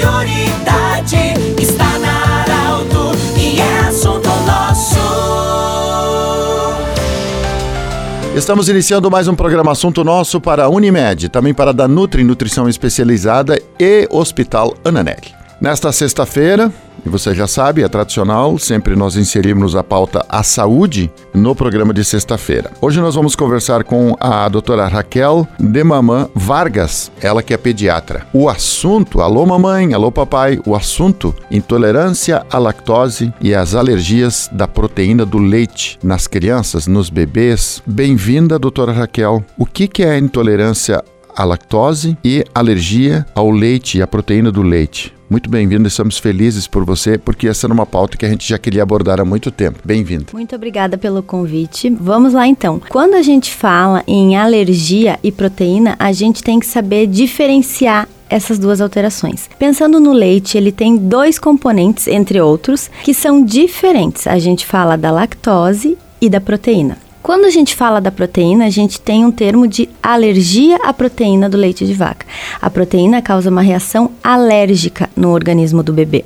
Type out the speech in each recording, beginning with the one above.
prioridade. Está na Arauto e é assunto nosso. Estamos iniciando mais um programa Assunto Nosso para a Unimed, também para a Danutri Nutrição Especializada e Hospital Ananelli. Nesta sexta-feira, e você já sabe, é tradicional, sempre nós inserimos a pauta A Saúde no programa de sexta-feira. Hoje nós vamos conversar com a doutora Raquel Demamã Vargas, ela que é pediatra. O assunto, alô mamãe, alô papai, o assunto, intolerância à lactose e as alergias da proteína do leite nas crianças, nos bebês. Bem-vinda, doutora Raquel. O que, que é a intolerância à lactose e alergia ao leite e à proteína do leite? Muito bem-vindo, estamos felizes por você, porque essa era uma pauta que a gente já queria abordar há muito tempo. Bem-vindo. Muito obrigada pelo convite. Vamos lá então. Quando a gente fala em alergia e proteína, a gente tem que saber diferenciar essas duas alterações. Pensando no leite, ele tem dois componentes, entre outros, que são diferentes. A gente fala da lactose e da proteína. Quando a gente fala da proteína, a gente tem um termo de alergia à proteína do leite de vaca. A proteína causa uma reação alérgica no organismo do bebê,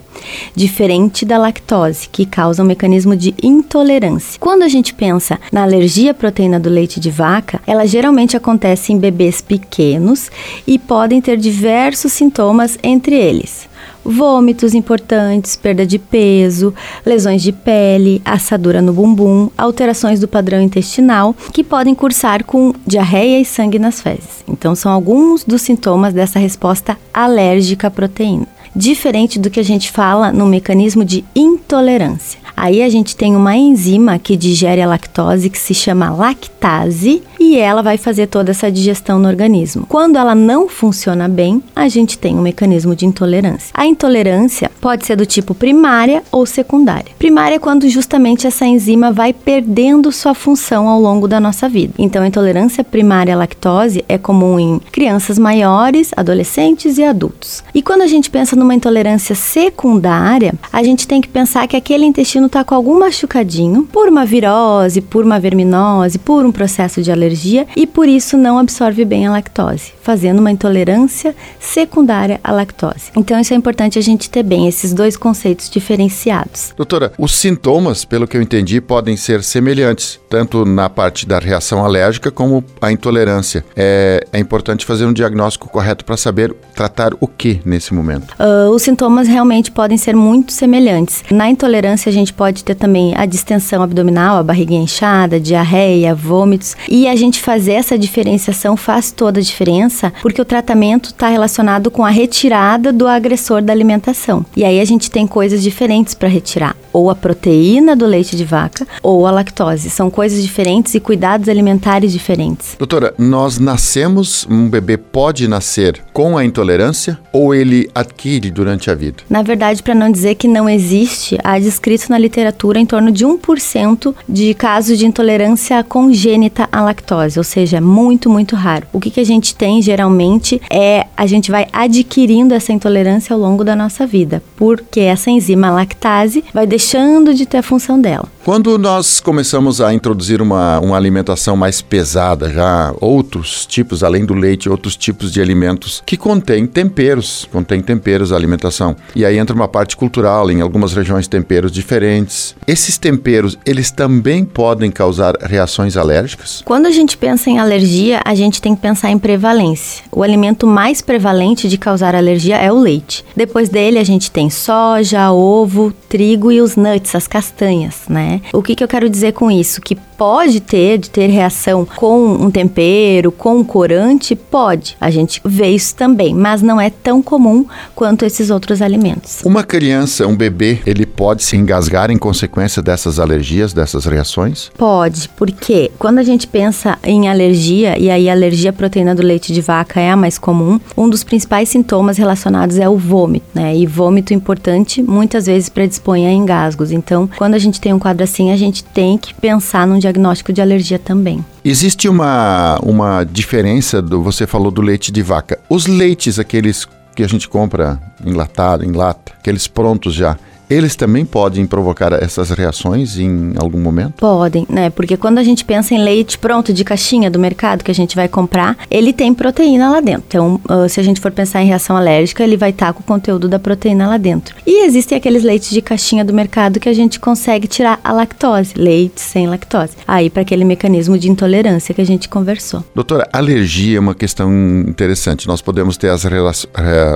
diferente da lactose, que causa um mecanismo de intolerância. Quando a gente pensa na alergia à proteína do leite de vaca, ela geralmente acontece em bebês pequenos e podem ter diversos sintomas, entre eles vômitos importantes, perda de peso, lesões de pele, assadura no bumbum, alterações do padrão intestinal, que podem cursar com diarreia e sangue nas fezes. Então, são alguns dos sintomas dessa resposta alérgica à proteína. Diferente do que a gente fala no mecanismo de intolerância. Aí a gente tem uma enzima que digere a lactose que se chama lactase e ela vai fazer toda essa digestão no organismo. Quando ela não funciona bem, a gente tem um mecanismo de intolerância. A intolerância pode ser do tipo primária ou secundária. Primária é quando justamente essa enzima vai perdendo sua função ao longo da nossa vida. Então, a intolerância primária à lactose é comum em crianças maiores, adolescentes e adultos. E quando a gente pensa numa intolerância secundária, a gente tem que pensar que aquele intestino está com algum machucadinho por uma virose, por uma verminose, por um processo de alergia e por isso não absorve bem a lactose, fazendo uma intolerância secundária à lactose. Então isso é importante a gente ter bem esses dois conceitos diferenciados. Doutora, os sintomas, pelo que eu entendi, podem ser semelhantes, tanto na parte da reação alérgica como a intolerância. É, é importante fazer um diagnóstico correto para saber tratar o que nesse momento. Uh, os sintomas realmente podem ser muito semelhantes. Na intolerância, a gente pode ter também a distensão abdominal, a barriga inchada, diarreia, vômitos. E a gente fazer essa diferenciação faz toda a diferença, porque o tratamento está relacionado com a retirada do agressor da alimentação. E aí a gente tem coisas diferentes para retirar, ou a proteína do leite de vaca, ou a lactose. São coisas diferentes e cuidados alimentares diferentes. Doutora, nós nascemos, um bebê pode nascer com a intolerância ou ele adquire durante a vida? Na verdade, para não dizer que não existe, há descrito na literatura em torno de 1% de casos de intolerância congênita à lactose, ou seja, é muito, muito raro. O que, que a gente tem geralmente é a gente vai adquirindo essa intolerância ao longo da nossa vida, porque essa enzima lactase vai deixando de ter a função dela. Quando nós começamos a introduzir uma, uma alimentação mais pesada, já outros tipos, além do leite, outros tipos de alimentos que contêm temperos, contém temperos a alimentação. E aí entra uma parte cultural, em algumas regiões temperos diferentes. Esses temperos, eles também podem causar reações alérgicas? Quando a gente pensa em alergia, a gente tem que pensar em prevalência. O alimento mais prevalente de causar alergia é o leite. Depois dele, a gente tem soja, ovo, trigo e os nuts, as castanhas, né? O que, que eu quero dizer com isso? Que pode ter, de ter reação com um tempero, com um corante, pode. A gente vê isso também, mas não é tão comum quanto esses outros alimentos. Uma criança, um bebê, ele pode se engasgar em consequência dessas alergias, dessas reações? Pode, porque quando a gente pensa em alergia, e aí a alergia à proteína do leite de vaca é a mais comum, um dos principais sintomas relacionados é o vômito, né? E vômito importante muitas vezes predispõe a engasgos. Então, quando a gente tem um quadro assim, a gente tem que pensar num diagnóstico de alergia também. Existe uma, uma diferença do. Você falou do leite de vaca. Os leites, aqueles que a gente compra enlatado, em lata, aqueles prontos já, eles também podem provocar essas reações em algum momento? Podem, né? Porque quando a gente pensa em leite pronto de caixinha do mercado que a gente vai comprar, ele tem proteína lá dentro. Então, uh, se a gente for pensar em reação alérgica, ele vai estar com o conteúdo da proteína lá dentro. E existem aqueles leites de caixinha do mercado que a gente consegue tirar a lactose, leite sem lactose. Aí, para aquele mecanismo de intolerância que a gente conversou. Doutora, alergia é uma questão interessante. Nós podemos ter as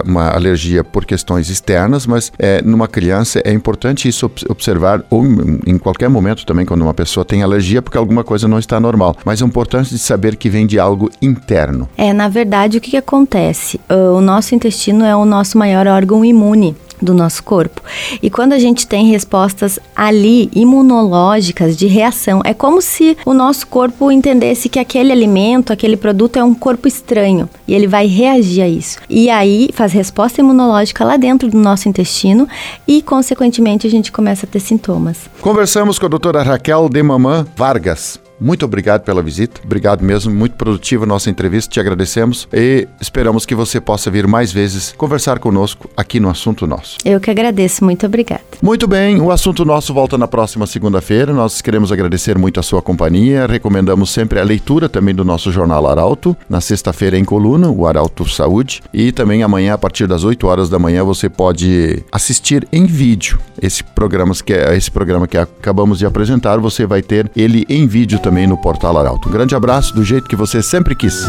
uma alergia por questões externas, mas é, numa criança é importante isso observar, ou em qualquer momento também, quando uma pessoa tem alergia, porque alguma coisa não está normal. Mas é importante de saber que vem de algo interno. É, na verdade, o que, que acontece? O nosso intestino é o nosso maior órgão imune do nosso corpo. E quando a gente tem respostas ali imunológicas de reação, é como se o nosso corpo entendesse que aquele alimento, aquele produto é um corpo estranho e ele vai reagir a isso. E aí faz resposta imunológica lá dentro do nosso intestino e consequentemente a gente começa a ter sintomas. Conversamos com a doutora Raquel de Mamã Vargas. Muito obrigado pela visita, obrigado mesmo, muito produtiva a nossa entrevista, te agradecemos e esperamos que você possa vir mais vezes conversar conosco aqui no Assunto Nosso. Eu que agradeço, muito obrigada. Muito bem, o Assunto Nosso volta na próxima segunda-feira, nós queremos agradecer muito a sua companhia, recomendamos sempre a leitura também do nosso jornal Arauto, na sexta-feira em coluna, o Arauto Saúde, e também amanhã a partir das 8 horas da manhã você pode assistir em vídeo esse programa que, é, esse programa que acabamos de apresentar, você vai ter ele em vídeo também também no Portal Arauto. Um grande abraço do jeito que você sempre quis.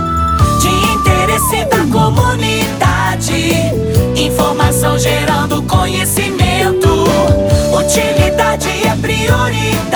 De interesse da comunidade, informação gerando conhecimento, utilidade é prioridade.